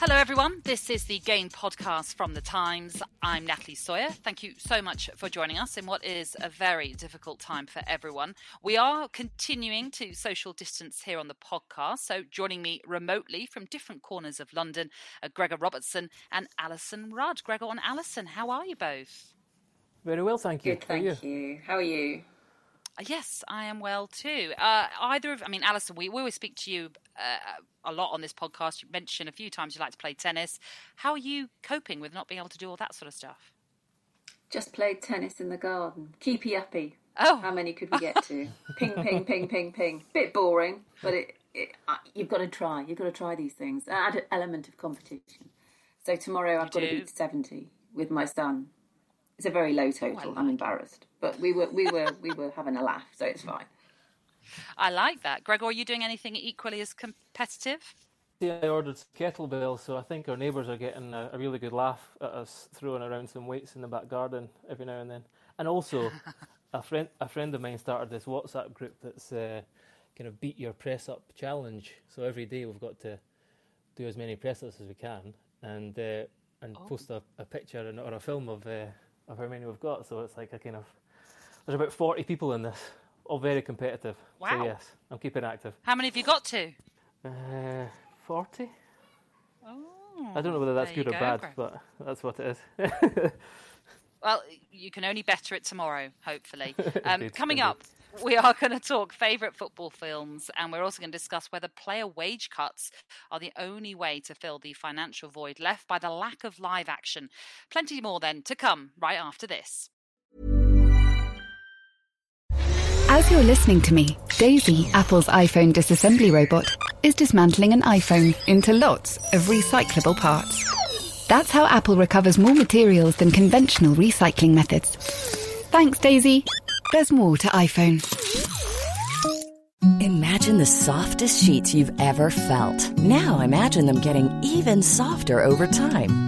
Hello, everyone. This is the Game podcast from The Times. I'm Natalie Sawyer. Thank you so much for joining us in what is a very difficult time for everyone. We are continuing to social distance here on the podcast. So, joining me remotely from different corners of London are Gregor Robertson and Alyson Rudd. Gregor and Alyson, how are you both? Very well, thank you. Good, thank how you? you? How are you? Uh, yes, I am well too. Uh, either of, I mean, Alyson, we, we always speak to you uh, a lot on this podcast. You mentioned a few times you like to play tennis. How are you coping with not being able to do all that sort of stuff? Just played tennis in the garden. Keepy uppy. Oh, how many could we get to? ping, ping, ping, ping, ping. Bit boring, but it, it uh, you've got to try. You've got to try these things. Add an element of competition. So tomorrow I've You got to beat seventy with my son. It's a very low total. like I'm embarrassed, but we were we were we were having a laugh, so it's fine. I like that. Gregor, are you doing anything equally as competitive? Yeah, I ordered some kettlebells, so I think our neighbours are getting a, a really good laugh at us throwing around some weights in the back garden every now and then. And also, a friend a friend of mine started this WhatsApp group that's uh, kind of beat your press up challenge. So every day we've got to do as many press ups as we can, and uh, and Oh. post a, a picture and, or a film of uh, of how many we've got. So it's like a kind of there's about forty people in this, all very competitive. Wow. So yes, I'm keeping active. How many have you got to? Uh, Forty. Oh, I don't know whether that's good or go, bad, Greg. but that's what it is. Well, you can only better it tomorrow, hopefully. Um, Indeed, coming indeed. up, we are going to talk favourite football films, and we're also going to discuss whether player wage cuts are the only way to fill the financial void left by the lack of live action. Plenty more then to come right after this. As you're listening to me, Daisy, Apple's iPhone disassembly robot, is dismantling an iPhone into lots of recyclable parts. That's how Apple recovers more materials than conventional recycling methods. Thanks, Daisy. There's more to iPhone. Imagine the softest sheets you've ever felt. Now imagine them getting even softer over time.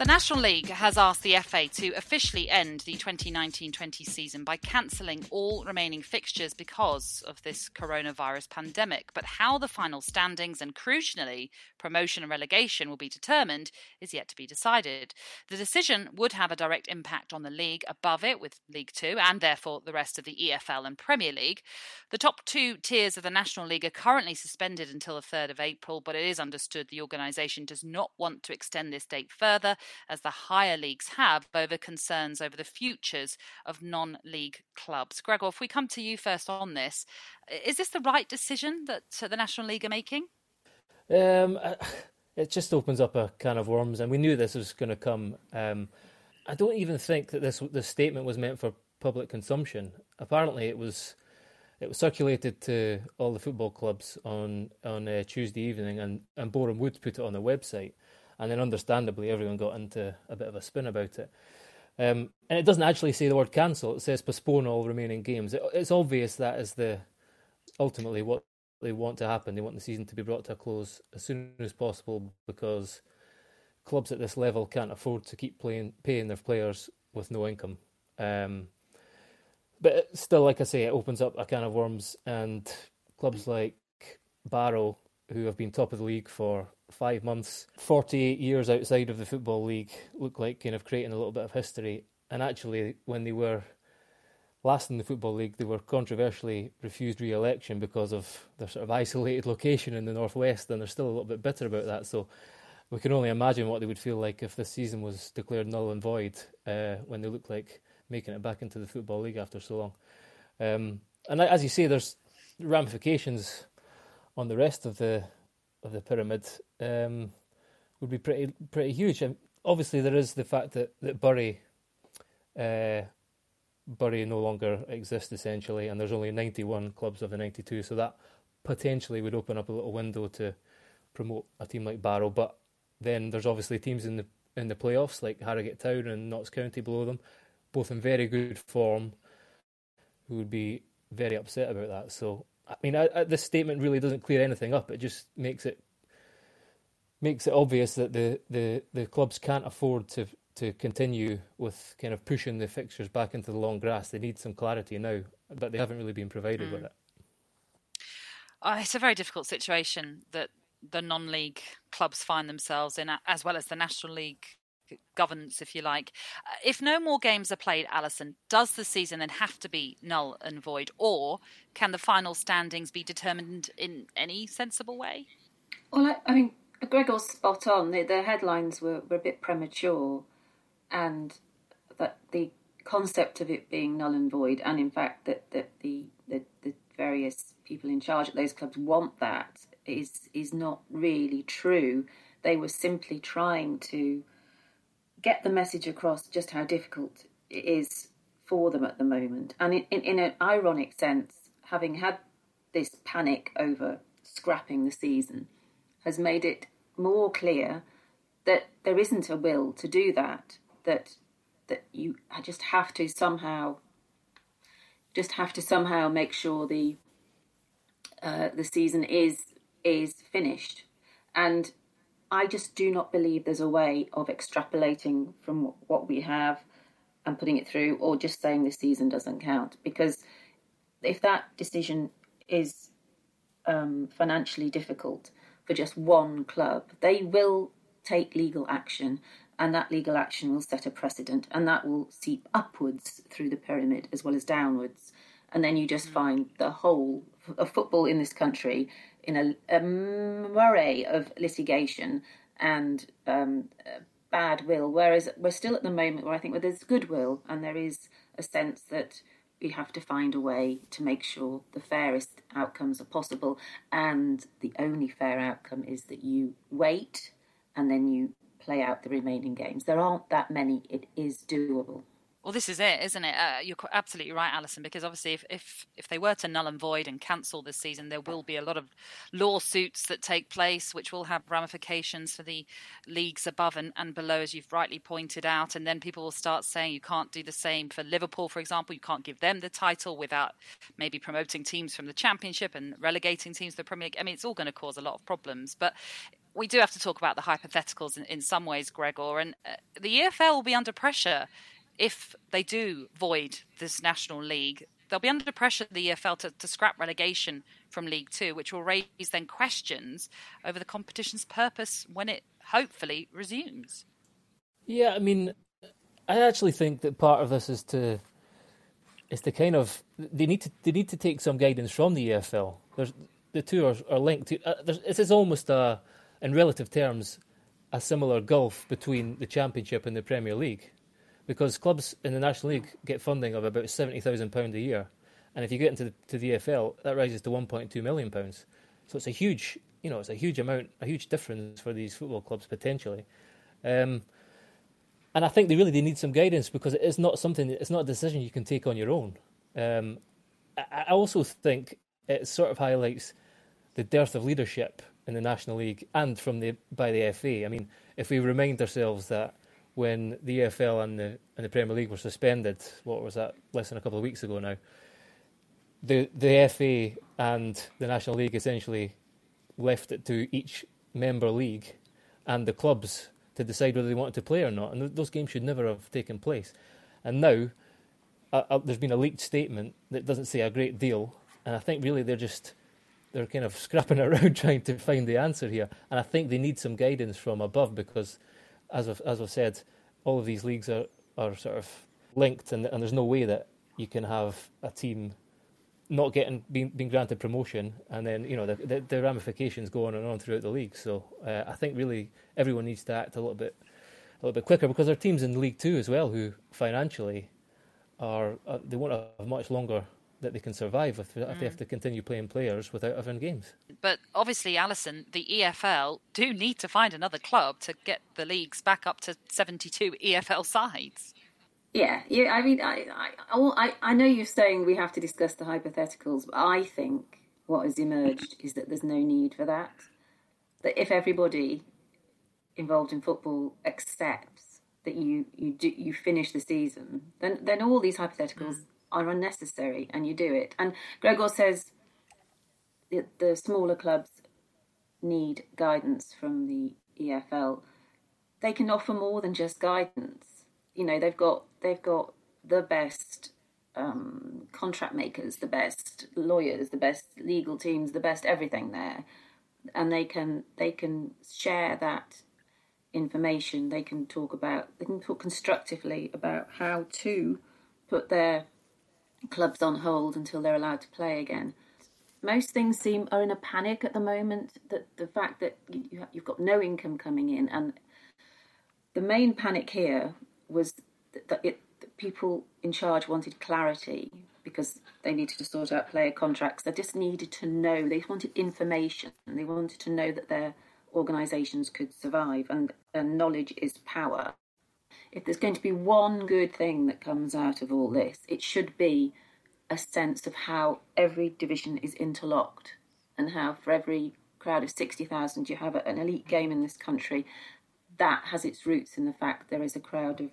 The National League has asked the FA to officially end the 2019 20 season by cancelling all remaining fixtures because of this coronavirus pandemic. But how the final standings and, crucially, promotion and relegation will be determined is yet to be decided. The decision would have a direct impact on the league above it, with League Two, and therefore the rest of the EFL and Premier League. The top two tiers of the National League are currently suspended until the 3rd of April, but it is understood the organisation does not want to extend this date further, as the higher leagues have, over concerns over the futures of non league clubs. Gregor, if we come to you first on this, is this the right decision that the National League are making? um, uh, it just opens up a can of worms, and we knew this was going to come. Um, I don't even think that this this statement was meant for public consumption. Apparently, it was it was circulated to all the football clubs on on uh, Tuesday evening, and and Boreham Wood put it on their website, and then understandably everyone got into a bit of a spin about it. Um, and it doesn't actually say the word cancel; it says postpone all remaining games. It, it's obvious that is the ultimately what they want to happen. They want the season to be brought to a close as soon as possible because clubs at this level can't afford to keep playing paying their players with no income. Um, but still, like I say, it opens up a can of worms, and clubs like Barrow, who have been top of the league for five months, 48 years outside of the Football League, look like kind of creating a little bit of history. And actually, when they were last in the Football League, they were controversially refused re election because of their sort of isolated location in the Northwest, and they're still a little bit bitter about that. So we can only imagine what they would feel like if this season was declared null and void uh, when they look like making it back into the Football League after so long. Um, and as you say, there's ramifications on the rest of the of the pyramid um, would be pretty pretty huge. And obviously, there is the fact that that Bury uh, Bury no longer exists essentially, and there's only 91 clubs of the 92, so that potentially would open up a little window to promote a team like Barrow. But then there's obviously teams in the in the playoffs like Harrogate Town and Notts County below them, both in very good form, who would be very upset about that. So I mean, I, I, this statement really doesn't clear anything up. It just makes it makes it obvious that the, the, the clubs can't afford to to continue with kind of pushing the fixtures back into the long grass. They need some clarity now, but they haven't really been provided mm. with it. Uh, it's a very difficult situation that the non-league clubs find themselves in, as well as the National League governance, if you like. Uh, if no more games are played, Alyson, does the season then have to be null and void, or can the final standings be determined in any sensible way? Well, I, I mean, Gregor's spot on. The, the headlines were, were a bit premature, and that the concept of it being null and void, and in fact that, that the, the, the various people in charge at those clubs want that, is is not really true. They were simply trying to get the message across just how difficult it is for them at the moment, and in, in, in an ironic sense, having had this panic over scrapping the season has made it more clear that there isn't a will to do that. That that you just have to somehow just have to somehow make sure the uh, the season is is finished, and I just do not believe there's a way of extrapolating from what we have and putting it through, or just saying the season doesn't count. Because if that decision is um, financially difficult for just one club, they will take legal action, and that legal action will set a precedent, and that will seep upwards through the pyramid as well as downwards. And then you just mm. find the whole of football in this country in a, a of litigation and um, bad will. Whereas we're still at the moment where I think there's goodwill and there is a sense that we have to find a way to make sure the fairest outcomes are possible. And the only fair outcome is that you wait and then you play out the remaining games. There aren't that many, it is doable. Well, this is it, isn't it? Uh, you're absolutely right, Alyson. Because obviously, if, if if they were to null and void and cancel this season, there will be a lot of lawsuits that take place, which will have ramifications for the leagues above and, and below, as you've rightly pointed out. And then people will start saying you can't do the same for Liverpool, for example. You can't give them the title without maybe promoting teams from the Championship and relegating teams to the Premier League. I mean, it's all going to cause a lot of problems. But we do have to talk about the hypotheticals in, in some ways, Gregor. And uh, the EFL will be under pressure if they do void this National League, they'll be under pressure, the EFL, to, to scrap relegation from League Two, which will raise then questions over the competition's purpose when it hopefully resumes. Yeah, I mean, I actually think that part of this is to is to kind of they need to they need to take some guidance from the EFL. There's the two are, are linked to. Uh, this is almost a, in relative terms, a similar gulf between the Championship and the Premier League because clubs in the National League get funding of about seventy thousand pound a year, and if you get into the, to the EFL, that rises to one point two million pounds. So it's a huge, you know, it's a huge amount, a huge difference for these football clubs potentially. Um, and I think they really they need some guidance because it is not something, it's not a decision you can take on your own. Um, I, I also think it sort of highlights the dearth of leadership in the National League and from the by the FA. I mean, if we remind ourselves that when the EFL and the and the Premier League were suspended. What was that? Less than a couple of weeks ago now. The the FA and the National League essentially left it to each member league and the clubs to decide whether they wanted to play or not, and th- those games should never have taken place. And now uh, uh, there's been a leaked statement that doesn't say a great deal, and I think really they're just they're kind of scrapping around trying to find the answer here, and I think they need some guidance from above because as I've, as I've said, all of these leagues are, are sort of linked, and, and there's no way that you can have a team not getting being, being granted promotion, and then you know the, the, the ramifications go on and on throughout the league. So uh, I think really everyone needs to act a little bit a little bit quicker because there are teams in League Two as well who financially are uh, they won't have much longer that they can survive if, mm. they have mm. to continue playing players without having games. But obviously, Alyson, the EFL do need to find another club to get the leagues back up to 72 EFL sides. Yeah, yeah. I mean, I, I, I know you're saying we have to discuss the hypotheticals, but I think what has emerged is that there's no need for that. that if everybody involved in football accepts that you you do you finish the season, then then all these hypotheticals mm. Are unnecessary, and you do it. And Gregor says the, the smaller clubs need guidance from the EFL. They can offer more than just guidance. You know, they've got they've got the best um, contract makers, the best lawyers, the best legal teams, the best everything there, and they can they can share that information. They can talk about they can talk constructively about how to put their clubs on hold until they're allowed to play again. Most things seem are in a panic at the moment. That the fact that you, you've got no income coming in, and the main panic here was that, it, people in charge wanted clarity because they needed to sort out player contracts. They just needed to know. They wanted information, and they wanted to know that their organisations could survive. And, and knowledge is power. If there's going to be one good thing that comes out of all this, it should be a sense of how every division is interlocked, and how for every crowd of sixty thousand you have an elite game in this country, that has its roots in the fact there is a crowd of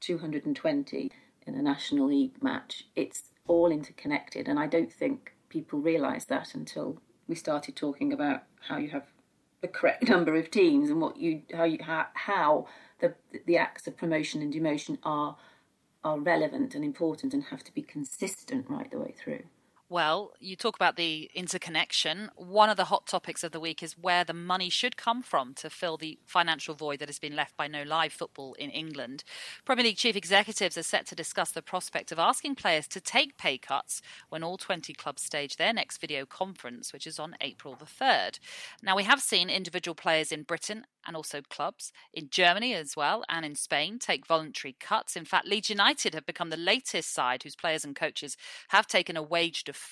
220 in a National League match. It's all interconnected, and I don't think people realise that until we started talking about how you have the correct number of teams and what you how you how, how the the acts of promotion and demotion are are relevant and important and have to be consistent right the way through. Well, you talk about the interconnection. One of the hot topics of the week is where the money should come from to fill the financial void that has been left by no live football in England. Premier League chief executives are set to discuss the prospect of asking players to take pay cuts when all 20 clubs stage their next video conference, which is on April the 3rd. Now, we have seen individual players in Britain and also clubs in Germany as well and in Spain take voluntary cuts. In fact, Leeds United have become the latest side whose players and coaches have taken a wage deferral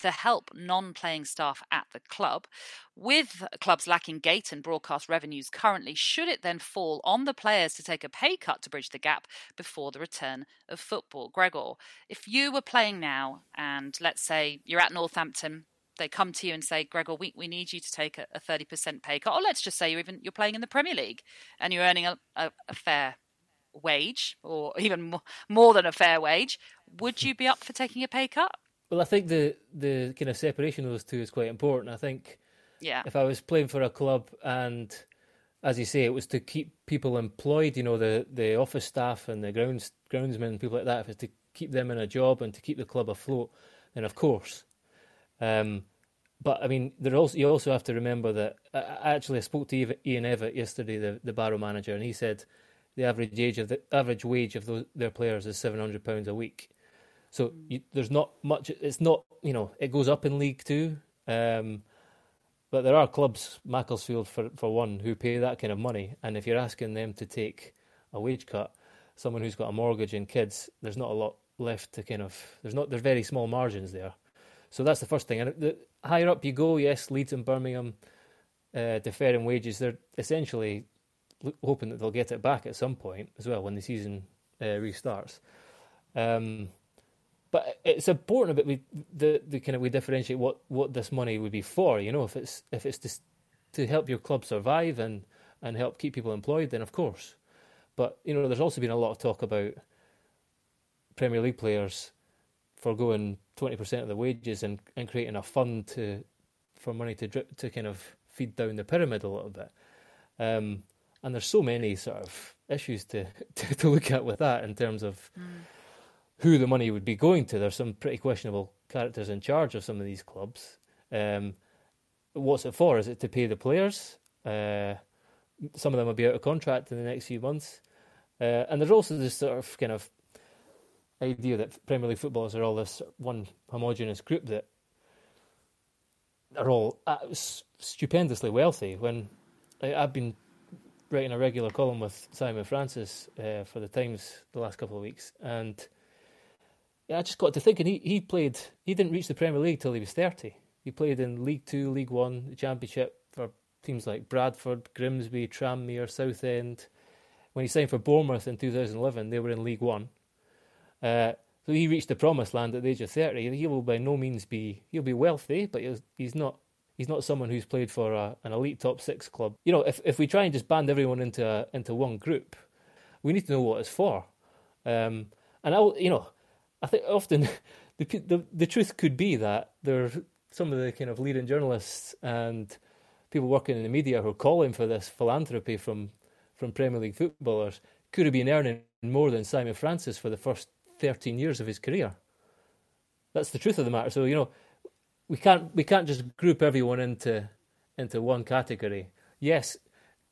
to help non playing staff at the club. With clubs lacking gate and broadcast revenues currently, should it then fall on the players to take a pay cut to bridge the gap before the return of football? Gregor, if you were playing now and let's say you're at Northampton, they come to you and say, Gregor, we, we need you to take a, a 30% pay cut. Or let's just say you're even you're playing in the Premier League and you're earning a, a, a fair wage or even more, more than a fair wage. Would you be up for taking a pay cut? Well, I think the the kind of separation of those two is quite important. I think yeah. if I was playing for a club and as you say, it was to keep people employed, you know, the, the office staff and the grounds groundsmen, people like that, if it's to keep them in a job and to keep the club afloat, then of course um, but I mean, there also you also have to remember that I actually I spoke to Ian Evatt yesterday, the, the Barrow manager, and he said the average age of the average wage of those, their players is seven hundred pounds a week. So you, there's not much. It's not you know it goes up in League Two, um, but there are clubs, Macclesfield for for one, who pay that kind of money. And if you're asking them to take a wage cut, someone who's got a mortgage and kids, there's not a lot left to kind of. There's not. There's very small margins there. So that's the first thing. And the higher up you go, yes, Leeds and Birmingham uh, deferring wages, they're essentially hoping that they'll get it back at some point as well when the season uh, restarts. Um, but it's important that we the, the kind of we differentiate what, what this money would be for. You know, if it's if it's to to help your club survive and and help keep people employed, then of course. But you know, there's also been a lot of talk about Premier League players foregoing twenty percent of the wages and, and creating a fund to for money to drip, to kind of feed down the pyramid a little bit. Um, and there's so many sort of issues to, to, to look at with that in terms of mm. Who the money would be going to. There's some pretty questionable characters in charge of some of these clubs. Um, what's it for? Is it to pay the players? Uh, some of them will be out of contract in the next few months. Uh, and there's also this sort of kind of idea that Premier League footballers are all this one homogenous group that are all uh, stupendously wealthy. When I, have been writing a regular column with Simon Francis uh, for the Times the last couple of weeks, and I just got to thinking he, he played. He didn't reach the Premier League till he was thirty. He played in League Two, League One, the Championship for teams like Bradford, Grimsby, Tranmere, Southend. When he signed for Bournemouth in 2011, they were in League One. Uh, so he reached the promised land at the age of 30. He will by no means be, he'll be wealthy, but he's not He's not someone who's played for a, an elite top six club. You know, if if we try and just band everyone into into one group, we need to know what it's for. Um, and I, you know, I think often the, the the truth could be that there are some of the kind of leading journalists and people working in the media who are calling for this philanthropy from from Premier League footballers could have been earning more than Simon Francis for the first 13 years of his career. That's the truth of the matter. So you know, we can't we can't just group everyone into into one category. Yes,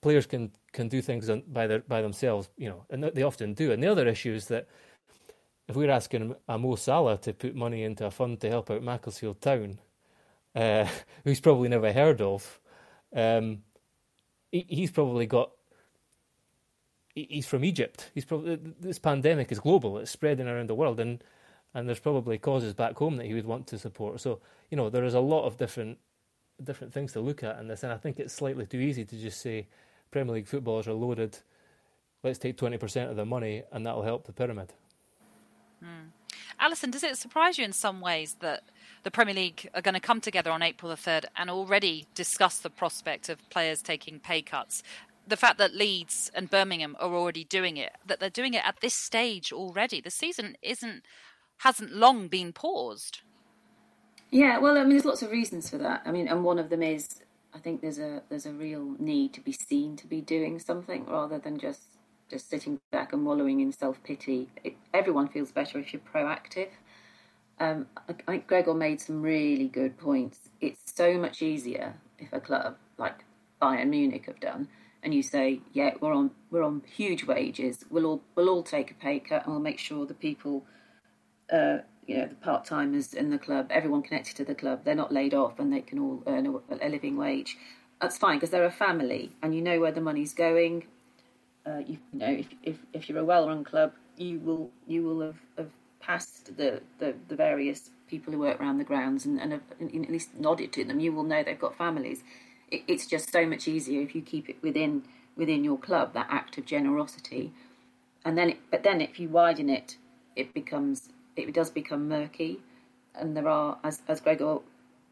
players can can do things by their by themselves, you know, and they often do. And the other issue is that if we're asking a Mo Salah to put money into a fund to help out Macclesfield Town, uh, who's probably never heard of, um, he, he's probably got. He's from Egypt. He's probably this pandemic is global. It's spreading around the world, and and there's probably causes back home that he would want to support. So you know there is a lot of different different things to look at in this, and I think it's slightly too easy to just say Premier League footballers are loaded. Let's take twenty percent of the money, and that'll help the pyramid. Mm. Alyson, does it surprise you in some ways that the Premier League are going to come together on April the 3rd and already discuss the prospect of players taking pay cuts? The fact that Leeds and Birmingham are already doing it, that they're doing it at this stage already. The season isn't hasn't long been paused. Yeah, well, I mean, there's lots of reasons for that. I mean, and one of them is I think there's a there's a real need to be seen to be doing something rather than just just sitting back and wallowing in self pity. Everyone feels better if you're proactive. Um, I, think Gregor made some really good points. It's so much easier if a club like Bayern Munich have done, and you say, "Yeah, we're on we're on huge wages. We'll all we'll all take a pay cut, and we'll make sure the people, uh, you know, the part timers in the club, everyone connected to the club, they're not laid off, and they can all earn a, a living wage." That's fine because they're a family, and you know where the money's going uh, you, you, know, if, if, if you're a well-run club, you will you will have, have passed the, the, the, various people who work around the grounds and, and have at least nodded to them. You will know they've got families. It, it's just so much easier if you keep it within within your club that act of generosity, and then it, but then if you widen it, it becomes it does become murky, and there are as as Gregor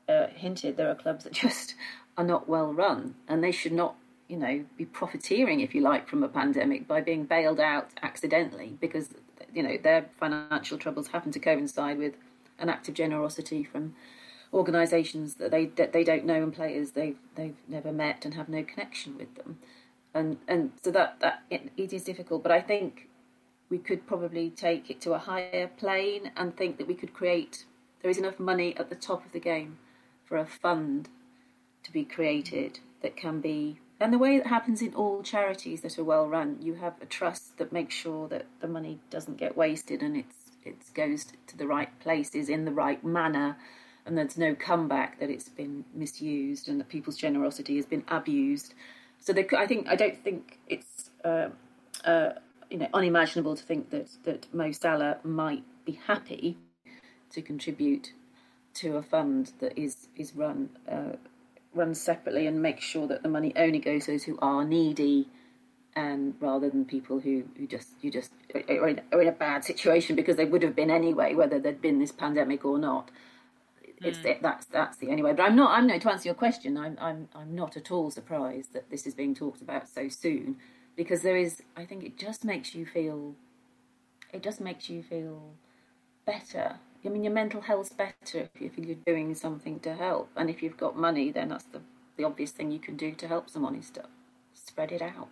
uh, hinted, there are clubs that just are not well run, and they should not you know, be profiteering, if you like, from a pandemic by being bailed out accidentally because, you know, their financial troubles happen to coincide with an act of generosity from organisations that they that they don't know and players they've they've never met and have no connection with them, and and so that that it, it is difficult. But I think we could probably take it to a higher plane and think that we could create. There is enough money at the top of the game for a fund to be created that can be and the way it happens in all charities that are well run, you have a trust that makes sure that the money doesn't get wasted and it's it goes to the right places in the right manner, and there's no comeback that it's been misused and that people's generosity has been abused. So I think I don't think it's uh, uh, you know unimaginable to think that that Mo Salah might be happy to contribute to a fund that is is run uh, run separately and make sure that the money only goes to those who are needy and rather than people who, who just you just are in, are in a bad situation because they would have been anyway whether there'd been this pandemic or not it's mm. that's that's the only way but i'm not i'm no to answer your question i'm i'm i'm not at all surprised that this is being talked about so soon because there is i think it just makes you feel it just makes you feel better I mean, your mental health's better if you're doing something to help. And if you've got money, then that's the, the obvious thing you can do to help someone is to spread it out.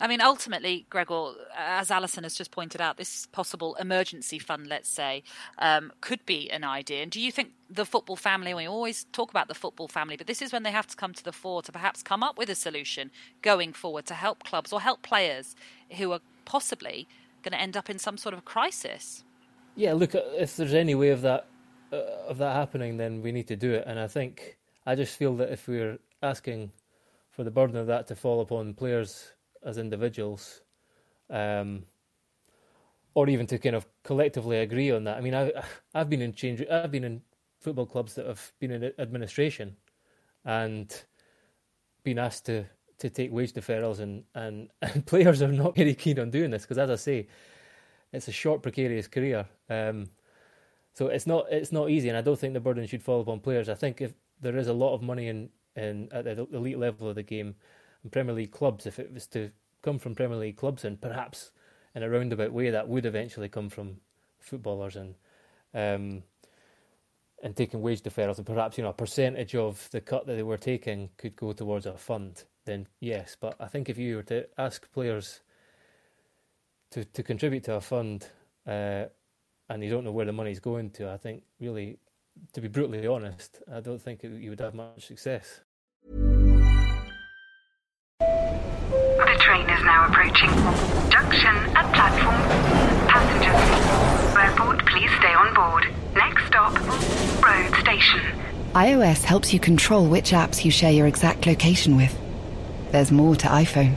I mean, ultimately, Gregor, as Alyson has just pointed out, this possible emergency fund, let's say, um, could be an idea. And do you think the football family, we always talk about the football family, but this is when they have to come to the fore to perhaps come up with a solution going forward to help clubs or help players who are possibly going to end up in some sort of crisis? Yeah, look, uh, if there's any way of that uh, of that happening, then we need to do it. And I think I just feel that if we're asking for the burden of that to fall upon players as individuals, um, or even to kind of collectively agree on that. I mean, I I've been in change. I've been in football clubs that have been in administration, and been asked to to take wage deferrals, and and, and players are not very keen on doing this because, as I say, it's a short, precarious career. Um, so it's not it's not easy, and I don't think the burden should fall upon players. I think if there is a lot of money in, in at the elite level of the game in Premier League clubs. If it was to come from Premier League clubs, and perhaps in a roundabout way, that would eventually come from footballers and um, and taking wage deferrals, and perhaps you know a percentage of the cut that they were taking could go towards a fund. Then yes, but I think if you were to ask players to to contribute to a fund, uh, and you don't know where the money's going to, I think really, to be brutally honest, I don't think it, you would have much success. The train is now approaching. Junction at platform. Passengers. Airport, please stay on board. Next stop, road station. iOS helps you control which apps you share your exact location with. There's more to iPhone.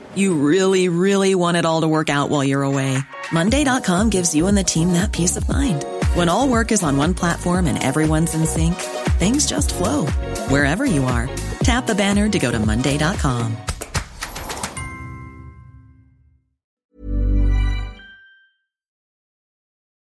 You really, really want it all to work out while you're away. Monday.com gives you and the team that peace of mind. When all work is on one platform and everyone's in sync, things just flow wherever you are. Tap the banner to go to Monday.com.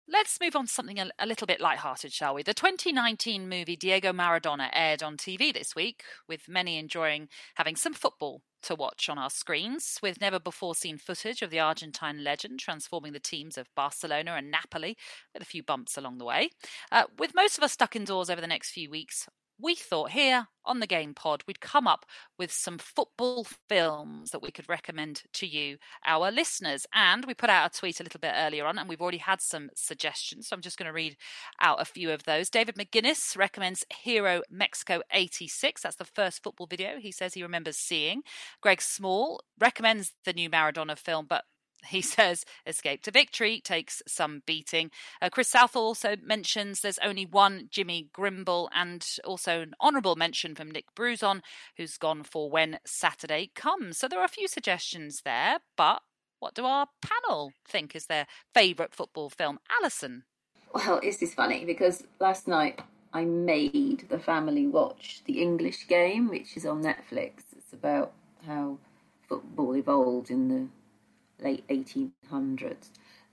Let's move on to something a, a little bit light-hearted, shall we? The 2019 movie Diego Maradona aired on TV this week, with many enjoying having some football to watch on our screens, with never before seen footage of the Argentine legend transforming the teams of Barcelona and Napoli, with a few bumps along the way. Uh, with most of us stuck indoors over the next few weeks, we thought here on the Game Pod we'd come up with some football films that we could recommend to you, our listeners. And we put out a tweet a little bit earlier on, and we've already had some suggestions. So I'm just going to read out a few of those. David McGuinness recommends Hero Mexico 86. That's the first football video he says he remembers seeing. Greg Small recommends the new Maradona film, but he says escape to victory takes some beating. Uh, Chris Southall also mentions there's only one Jimmy Grimble and also an honourable mention from Nick Bruzon, who's gone for when Saturday comes. So there are a few suggestions there, but what do our panel think is their favourite football film? Alison. Well, is this is funny because last night I made the family watch the English game, which is on Netflix. It's about how football evolved in the late 1800s.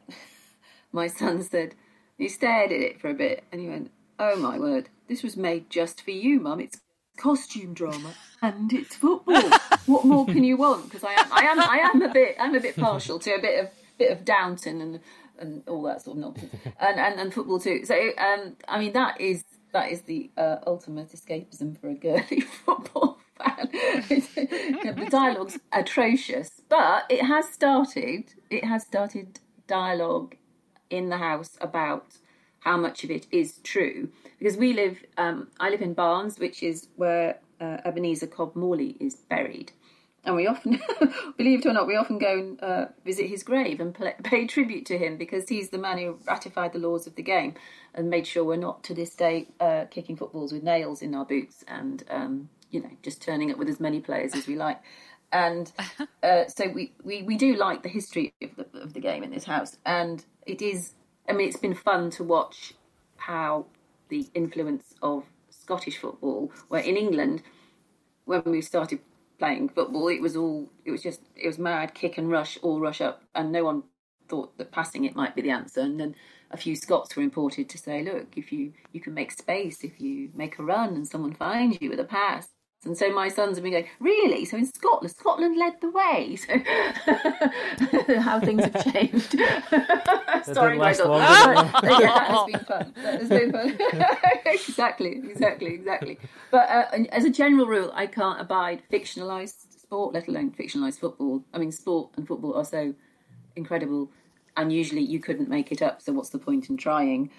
my son said, he stared at it for a bit and he went, Oh my word, this was made just for you, mum. It's costume drama and it's football. what more can you want? Because I am, I am, I am a bit, I'm a bit partial to a bit of, bit of Downton and and all that sort of nonsense, and and, and football too. So, um, I mean, that is that is the uh, ultimate escapism for a girly football the dialogue's atrocious, but it has started. It has started dialogue in the house about how much of it is true because we live. Um, I live in Barnes, which is where uh, Ebenezer Cobb Morley is buried. And we often, believe it or not, we often go and uh, visit his grave and play, pay tribute to him because he's the man who ratified the laws of the game and made sure we're not to this day uh, kicking footballs with nails in our boots and um, you know just turning up with as many players as we like. And uh, so we, we, we do like the history of the, of the game in this house, and it is. I mean, it's been fun to watch how the influence of Scottish football, where in England, when we started playing football, it was all it was just it was mad kick and rush, all rush up, and no one thought that passing it might be the answer. And then a few Scots were imported to say, look, if you you can make space, if you make a run and someone finds you with a pass. And so my sons have been going, really? So in Scotland, Scotland led the way. So how things have changed. Sorry, Michael. yeah, that has been fun. That has been fun. exactly, exactly, exactly. But uh, as a general rule, I can't abide fictionalised sport, let alone fictionalised football. I mean, sport and football are so incredible, and usually you couldn't make it up. So what's the point in trying?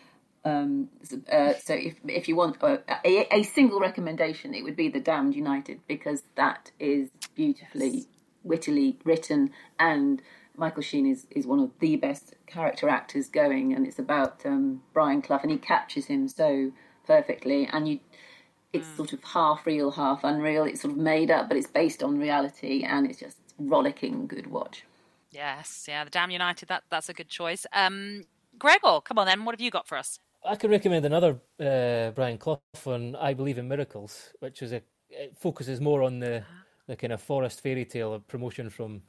Um, uh, so if if you want a, a, a, single recommendation, it would be the Damned United because that is beautifully, wittily written, and Michael Sheen is, is one of the best character actors going, and it's about um, Brian Clough, and he captures him so perfectly. And you, it's mm. sort of half real, half unreal. It's sort of made up, but it's based on reality, and it's just rollicking good watch. Yes, yeah, the Damn United. That that's a good choice. Um, Gregor, come on then. What have you got for us? I could recommend another uh, Brian Clough on I Believe in Miracles, which is a it focuses more on the uh-huh. the kind of forest fairy tale of promotion from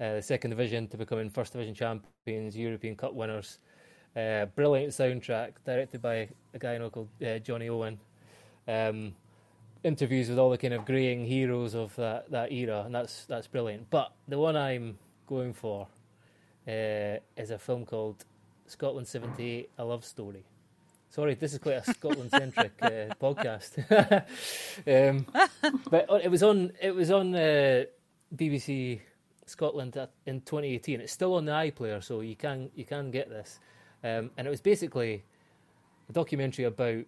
uh, the second division to becoming first division champions, European Cup winners. Uh, brilliant soundtrack directed by a guy called uh, Jonny Owen. Um, interviews with all the kind of greying heroes of that, that era, and that's that's brilliant. But the one I'm going for uh, is a film called Scotland '78: A Love Story. Sorry, this is quite a Scotland centric uh, podcast. um, but it was on it was on uh, BBC Scotland in 2018. It's still on the iPlayer, so you can you can get this. Um, and it was basically a documentary about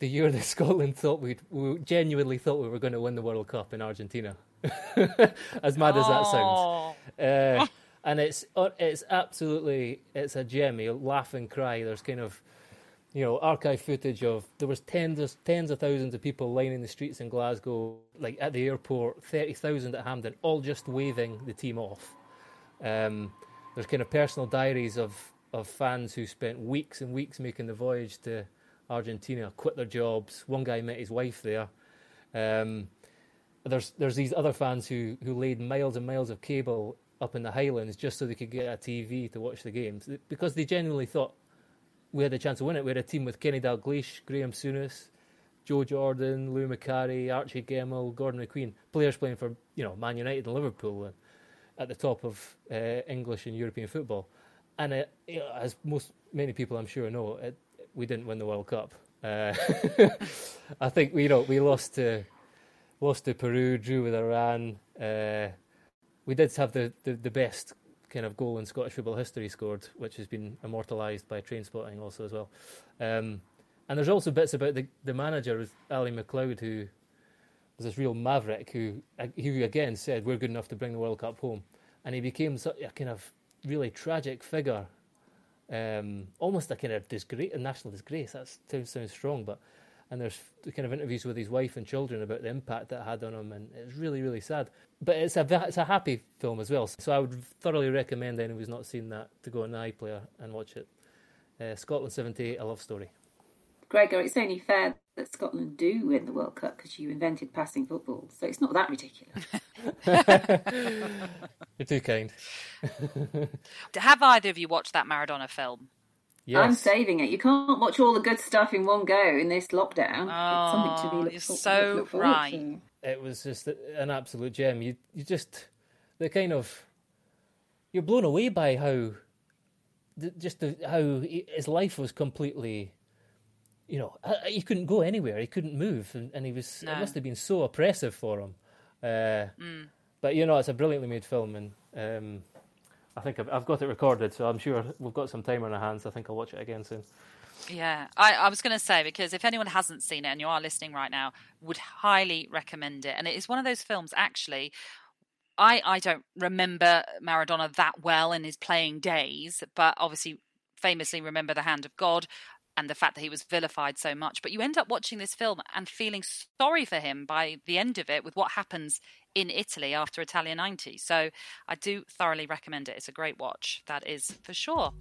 the year that Scotland thought we'd, we genuinely thought we were going to win the World Cup in Argentina. as mad as that sounds. Uh, and it's it's absolutely it's a gem. You laugh and cry. There's kind of you know archive footage of there was tens of tens of thousands of people lining the streets in Glasgow, like at the airport, thirty thousand at Hampden, all just waving the team off. Um, there's kind of personal diaries of of fans who spent weeks and weeks making the voyage to Argentina, quit their jobs. One guy met his wife there. Um, there's there's these other fans who who laid miles and miles of cable up in the Highlands just so they could get a TV to watch the games because they genuinely thought we had a chance to win it. We had a team with Kenny Dalglish, Graeme Souness, Joe Jordan, Lou Macari, Archie Gemmill, Gordon McQueen, players playing for you know Man United and Liverpool at the top of uh, English and European football. And it, as most many people I'm sure know, it, we didn't win the World Cup. Uh, I think we you know we lost to lost to Peru, drew with Iran. Uh, we did have the, the, the, best kind of goal in Scottish football history scored, which has been immortalised by Trainspotting also as well. Um, and there's also bits about the, the manager, Ally MacLeod, who was this real maverick who, who again said, We're good enough to bring the World Cup home. And he became such a kind of really tragic figure um, almost a kind of disgrace, a national disgrace. That sounds, sounds strong, but and there's kind of interviews with his wife and children about the impact that had on him, and it's really, really sad. But it's a it's a happy film as well, so I would thoroughly recommend anyone who's not seen that to go on the iPlayer and watch it. Uh, Scotland '78, a love story. Gregor, it's only fair that Scotland do win the World Cup because you invented passing football, so it's not that ridiculous. You're too kind. Have either of you watched that Maradona film? Yes. I'm saving it. You can't watch all the good stuff in one go in this lockdown. Oh, it's something to be look, you're so look, look right. To. It was just an absolute gem. You you just the kind of you're blown away by how just the, how his life was completely you know, he couldn't go anywhere. He couldn't move, and, and he was. No. It must have been so oppressive for him. Uh, mm. But you know, it's a brilliantly made film, and um, I think I've, I've, got it recorded, so I'm sure we've got some time on our hands. I think I'll watch it again soon. Yeah, I, I was going to say because if anyone hasn't seen it and you are listening right now, would highly recommend it. And it is one of those films actually. I, I don't remember Maradona that well in his playing days, but obviously famously remember the hand of God and the fact that he was vilified so much. But you end up watching this film and feeling sorry for him by the end of it with what happens in Italy after Italia 90. So I do thoroughly recommend it. It's a great watch, that is for sure.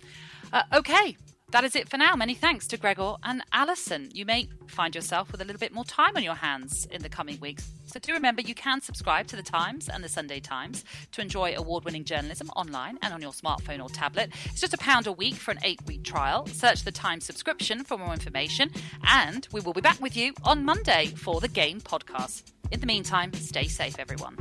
Uh, okay, that is it for now. Many thanks to Gregor and Alyson. You may find yourself with a little bit more time on your hands in the coming weeks. So do remember you can subscribe to the Times and the Sunday Times to enjoy award-winning journalism online and on your smartphone or tablet. It's just a pound a week for an eight-week trial. Search the Times subscription for more information, and we will be back with you on Monday for the Game Podcast. In the meantime, stay safe, everyone.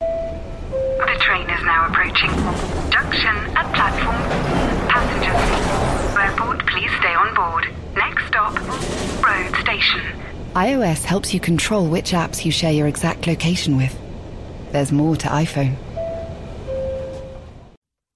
The train is now approaching. Junction at platform. Passengers. Airport, please stay on board. Next stop, road station. iOS helps you control which apps you share your exact location with. There's more to iPhone.